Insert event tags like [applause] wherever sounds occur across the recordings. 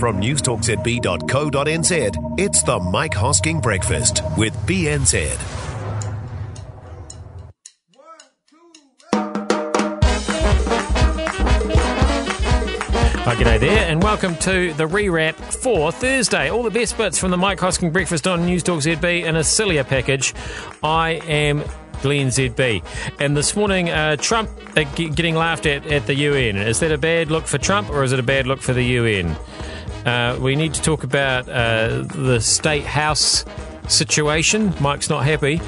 From newstalkzb.co.nz, it's the Mike Hosking Breakfast with BNZ. Hi, g'day there, and welcome to the rewrap for Thursday. All the best bits from the Mike Hosking Breakfast on News Talk ZB in a sillier package. I am Glenn ZB. And this morning, uh, Trump uh, getting laughed at at the UN. Is that a bad look for Trump or is it a bad look for the UN? Uh, we need to talk about uh, the State House situation. Mike's not happy.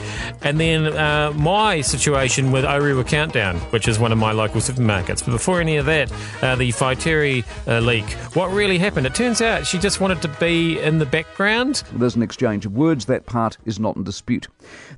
And then uh, my situation with Orewa Countdown, which is one of my local supermarkets. But before any of that, uh, the Whaitiri uh, leak. What really happened? It turns out she just wanted to be in the background. There's an exchange of words. That part is not in dispute.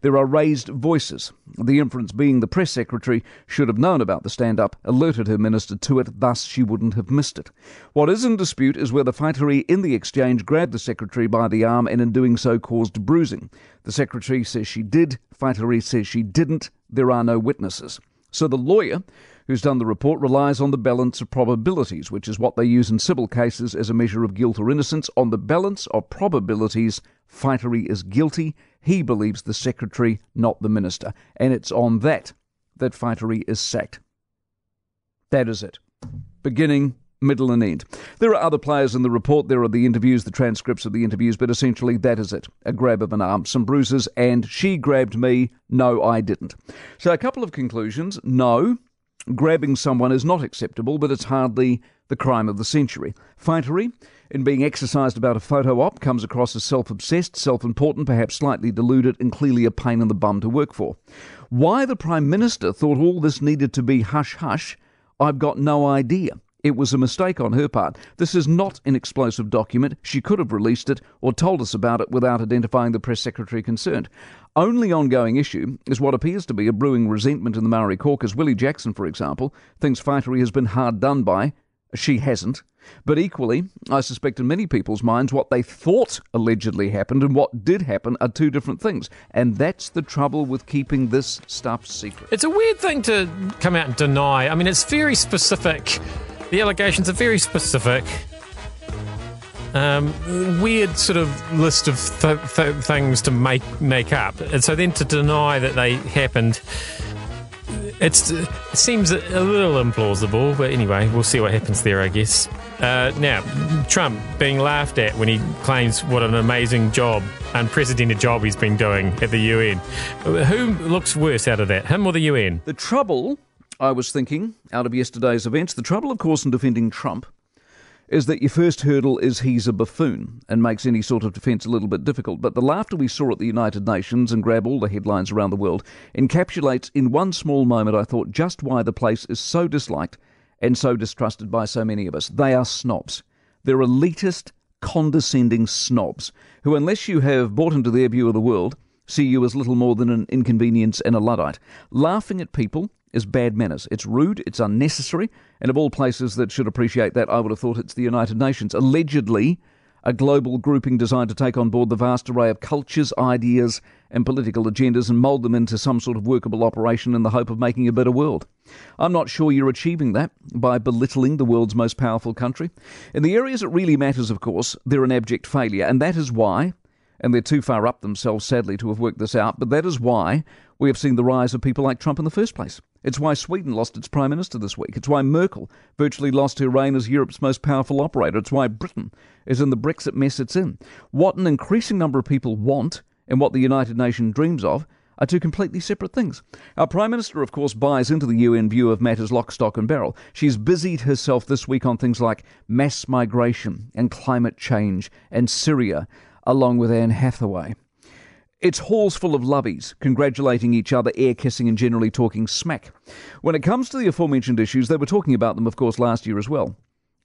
There are raised voices. The inference being the press secretary should have known about the stand up, alerted her minister to it, thus she wouldn't have missed it. What is in dispute is whether Whaitiri in the exchange grabbed the secretary by the arm and in doing so caused bruising. The secretary says she did, Whaitiri says she didn't. There are no witnesses. So the lawyer who's done the report relies on the balance of probabilities, which is what they use in civil cases as a measure of guilt or innocence. On the balance of probabilities, Whaitiri is guilty. He believes the secretary, not the minister. And it's on that that Whaitiri is sacked. That is it. Beginning, middle, and end. There are other players in the report. There are the interviews, the transcripts of the interviews, but essentially that is it. A grab of an arm, some bruises, and she grabbed me. No, I didn't. So a couple of conclusions. No, grabbing someone is not acceptable, but it's hardly the crime of the century. Whaitiri, in being exercised about a photo op, comes across as self obsessed, self important, perhaps slightly deluded, and clearly a pain in the bum to work for. Why the Prime Minister thought all this needed to be hush hush, I've got no idea. It was a mistake on her part. This is not an explosive document. She could have released it or told us about it without identifying the press secretary concerned. Only ongoing issue is what appears to be a brewing resentment in the Maori caucus. Willie Jackson, for example, thinks Whaitiri has been hard done by. She hasn't. But equally, I suspect in many people's minds what they thought allegedly happened and what did happen are two different things. And that's the trouble with keeping this stuff secret. It's a weird thing to come out and deny. I mean, it's very specific. The allegations are very specific. Um, weird sort of list of th- th- things to make make up, and so then to deny that they happened, it seems a little implausible. But anyway, we'll see what happens there, I guess. Uh, now, Trump being laughed at when he claims what an amazing job, unprecedented job he's been doing at the UN. Who looks worse out of that, him or the UN? The trouble, I was thinking, out of yesterday's events, the trouble, of course, in defending Trump is that your first hurdle is he's a buffoon and makes any sort of defence a little bit difficult. But the laughter we saw at the United Nations and grab all the headlines around the world encapsulates in one small moment, I thought, just why the place is so disliked and so distrusted by so many of us. They are snobs. They're elitist, condescending snobs who, unless you have bought into their view of the world, see you as little more than an inconvenience and a Luddite. Laughing at people is bad manners. It's rude, it's unnecessary, and of all places that should appreciate that, I would have thought it's the United Nations. Allegedly, a global grouping designed to take on board the vast array of cultures, ideas, and political agendas and mould them into some sort of workable operation in the hope of making a better world. I'm not sure you're achieving that by belittling the world's most powerful country. In the areas it really matters, of course, they're an abject failure, and that is why and they're too far up themselves, sadly, to have worked this out. But that is why we have seen the rise of people like Trump in the first place. It's why Sweden lost its prime minister this week. It's why Merkel virtually lost her reign as Europe's most powerful operator. It's why Britain is in the Brexit mess it's in. What an increasing number of people want and what the United Nations dreams of are two completely separate things. Our Prime Minister, of course, buys into the UN view of matters lock, stock, and barrel. She's busied herself this week on things like mass migration and climate change and Syria, along with Anne Hathaway. It's halls full of lovies, congratulating each other, air kissing, and generally talking smack. When it comes to the aforementioned issues, they were talking about them, of course, last year as well,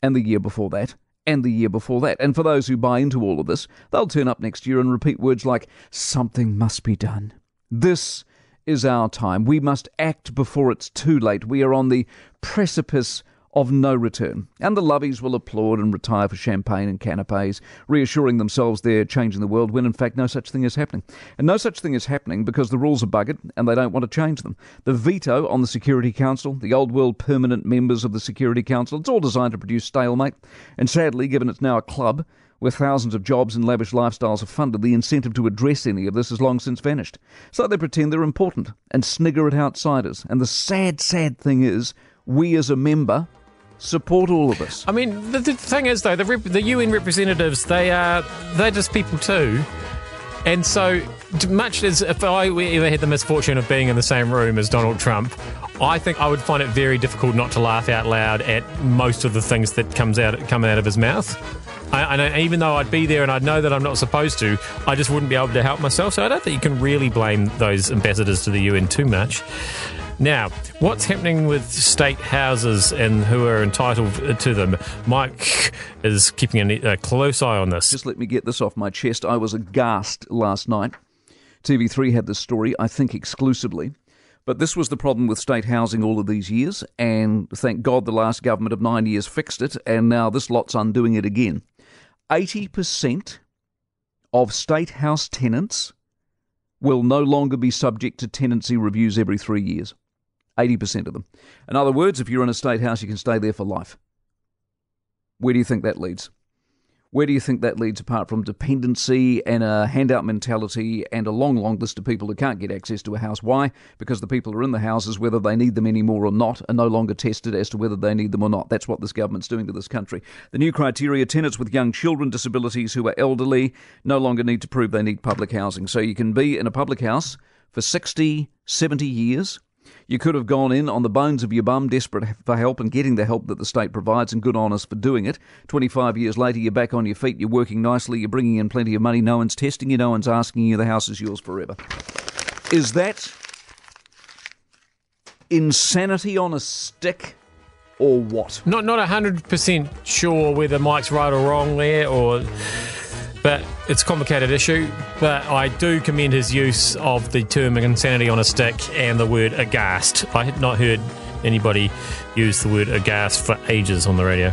and the year before that, and the year before that. And for those who buy into all of this, they'll turn up next year and repeat words like, something must be done. This is our time. We must act before it's too late. We are on the precipice of no return. And the lovies will applaud and retire for champagne and canapes, reassuring themselves they're changing the world when in fact no such thing is happening. And no such thing is happening because the rules are buggered and they don't want to change them. The veto on the Security Council, the old world permanent members of the Security Council, it's all designed to produce stalemate. And sadly, given it's now a club, where thousands of jobs and lavish lifestyles are funded, the incentive to address any of this has long since vanished. So they pretend they're important and snigger at outsiders. And the sad, sad thing is, we as a member support all of us. I mean, the, the thing is, though, the, rep- the UN representatives, they are they're just people too. And so, much as if I ever had the misfortune of being in the same room as Donald Trump, I think I would find it very difficult not to laugh out loud at most of the things that comes out come out of his mouth. I, I, even though I'd be there and I'd know that I'm not supposed to, I just wouldn't be able to help myself. So I don't think you can really blame those ambassadors to the UN too much. Now, what's happening with state houses and who are entitled to them? Mike is keeping a, close eye on this. Just let me get this off my chest. I was aghast last night. TV3 had this story, I think exclusively. But this was the problem with state housing all of these years, and thank God the last government of nine years fixed it, and now this lot's undoing it again. 80% of state house tenants will no longer be subject to tenancy reviews every three years. 80% of them. In other words, if you're in a state house, you can stay there for life. Where do you think that leads? Where do you think that leads apart from dependency and a handout mentality and a long, long list of people who can't get access to a house? Why? Because the people who are in the houses, whether they need them anymore or not, are no longer tested as to whether they need them or not. That's what this government's doing to this country. The new criteria tenants with young children, disabilities who are elderly, no longer need to prove they need public housing. So you can be in a public house for 60, 70 years you could have gone in on the bones of your bum, desperate for help and getting the help that the state provides, and good on us for doing it. 25 years later, you're back on your feet, you're working nicely, you're bringing in plenty of money, no one's testing you, no one's asking you, the house is yours forever. Is that insanity on a stick? Or what? Not not hundred percent sure whether Mike's right or wrong there, or but it's a complicated issue. But I do commend his use of the term insanity on a stick and the word aghast. I had not heard anybody use the word aghast for ages on the radio.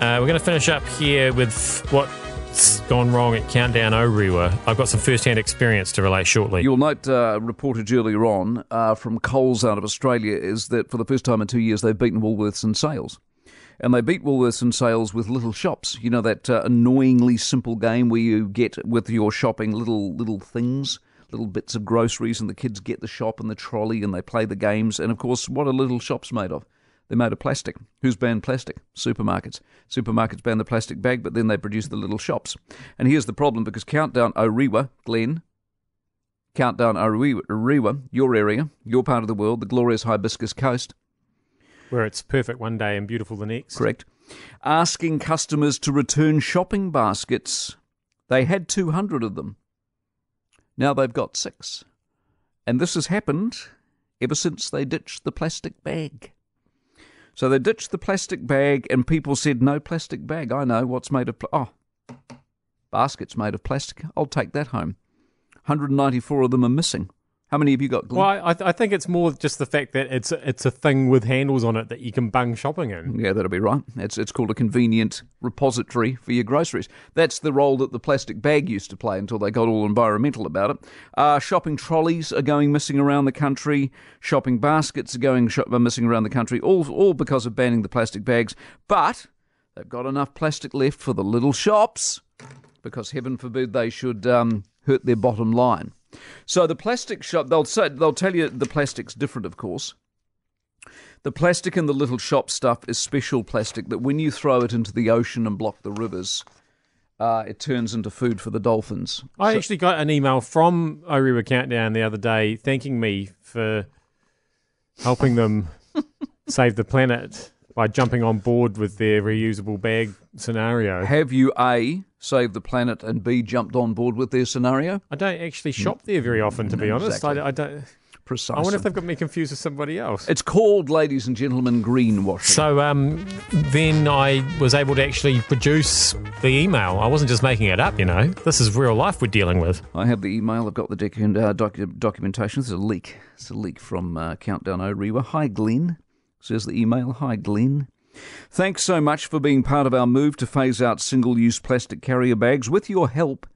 Uh, we're going to finish up here with what's gone wrong at Countdown Orewa. I've got some first hand experience to relate shortly. You'll note, uh, reportage earlier on uh, from Coles out of Australia is that for the first time in two years they've beaten Woolworths in sales and they beat Woolworths in sales with little shops. You know that uh, annoyingly simple game where you get with your shopping little little things, little bits of groceries, and the kids get the shop and the trolley and they play the games. And of course, what are little shops made of? They're made of plastic. Who's banned plastic? Supermarkets. Supermarkets ban the plastic bag, but then they produce the little shops. And here's the problem because Countdown Orewa, Glenn, Countdown Orewa, your area, your part of the world, the glorious Hibiscus Coast, where it's perfect one day and beautiful the next. Correct. Asking customers to return shopping baskets. They had 200 of them. Now they've got six. And this has happened ever since they ditched the plastic bag. So they ditched the plastic bag, and people said, No plastic bag. I know what's made of. Pl- oh, baskets made of plastic. I'll take that home. 194 of them are missing. How many have you got? Glenn? Well, I, I, think it's more just the fact that it's a, it's a thing with handles on it that you can bung shopping in. Yeah, that'll be right. It's it's called a convenient repository for your groceries. That's the role that the plastic bag used to play until they got all environmental about it. Uh, shopping trolleys are going missing around the country. Shopping baskets are going sh- are missing around the country. All all because of banning the plastic bags. But they've got enough plastic left for the little shops because heaven forbid they should um, hurt their bottom line. So the plastic shop, they'll say, they'll tell you the plastic's different, of course. The plastic in the little shop stuff is special plastic that when you throw it into the ocean and block the rivers, uh, it turns into food for the dolphins. I so, actually got an email from Orewa Countdown the other day thanking me for helping them [laughs] save the planet by jumping on board with their reusable bag scenario. Have you A, saved the planet, and B, jumped on board with their scenario? I don't actually shop there very often, to be honest. Exactly. I, I don't. Precisely. I wonder if they've got me confused with somebody else. It's called, ladies and gentlemen, greenwashing. So um, then I was able to actually produce the email. I wasn't just making it up, you know. This is real life we're dealing with. I have the email. I've got the docu- uh, docu- documentation. It's a leak. It's a leak from uh, Countdown Orewa. Hi, Glenn says the email. Hi, Glenn. Thanks so much for being part of our move to phase out single use plastic carrier bags. With your help,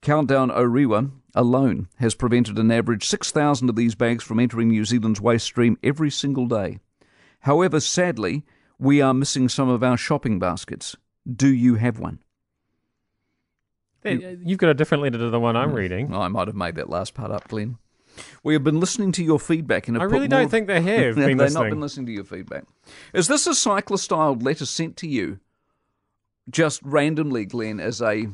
Countdown Orewa alone has prevented an average 6,000 of these bags from entering New Zealand's waste stream every single day. However, sadly, we are missing some of our shopping baskets. Do you have one? Uh, you've got a different letter to the one I'm reading. I might have made that last part up, Glenn. We have been listening to your feedback and I really don't think they have [laughs] been They've not been listening to your feedback. Is this a cyclostyled letter sent to you, just randomly, Glenn, as a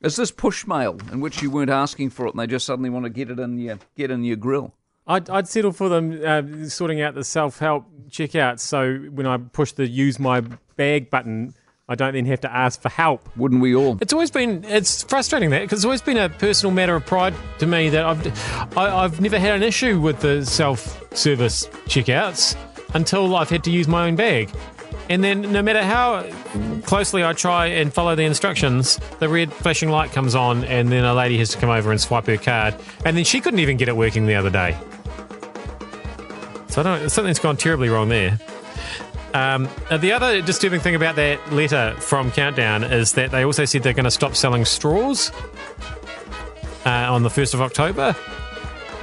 is this push mail in which you weren't asking for it and they just suddenly want to get it in your get in your grill? I'd, I'd settle for them uh, sorting out the self help checkouts so when I push the use my bag button, I don't then have to ask for help. Wouldn't we all? It's always been it's frustrating that because it's always been a personal matter of pride to me that I've I, I've never had an issue with the self service checkouts until I've had to use my own bag. And then, no matter how closely I try and follow the instructions, the red flashing light comes on, and then a lady has to come over and swipe her card. And then she couldn't even get it working the other day. So I don't. Something's gone terribly wrong there. Um, uh, the other disturbing thing about that letter from Countdown is that they also said they're going to stop selling straws uh, on the 1st of October,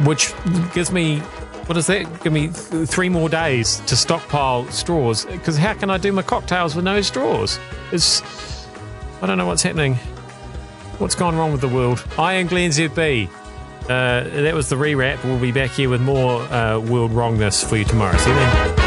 which gives me, what is that? Give me th- three more days to stockpile straws. Because how can I do my cocktails with no straws? It's, I don't know what's happening. What's gone wrong with the world? I am Glenn ZB. Uh, that was the rewrap. We'll be back here with more uh, world wrongness for you tomorrow. See you then.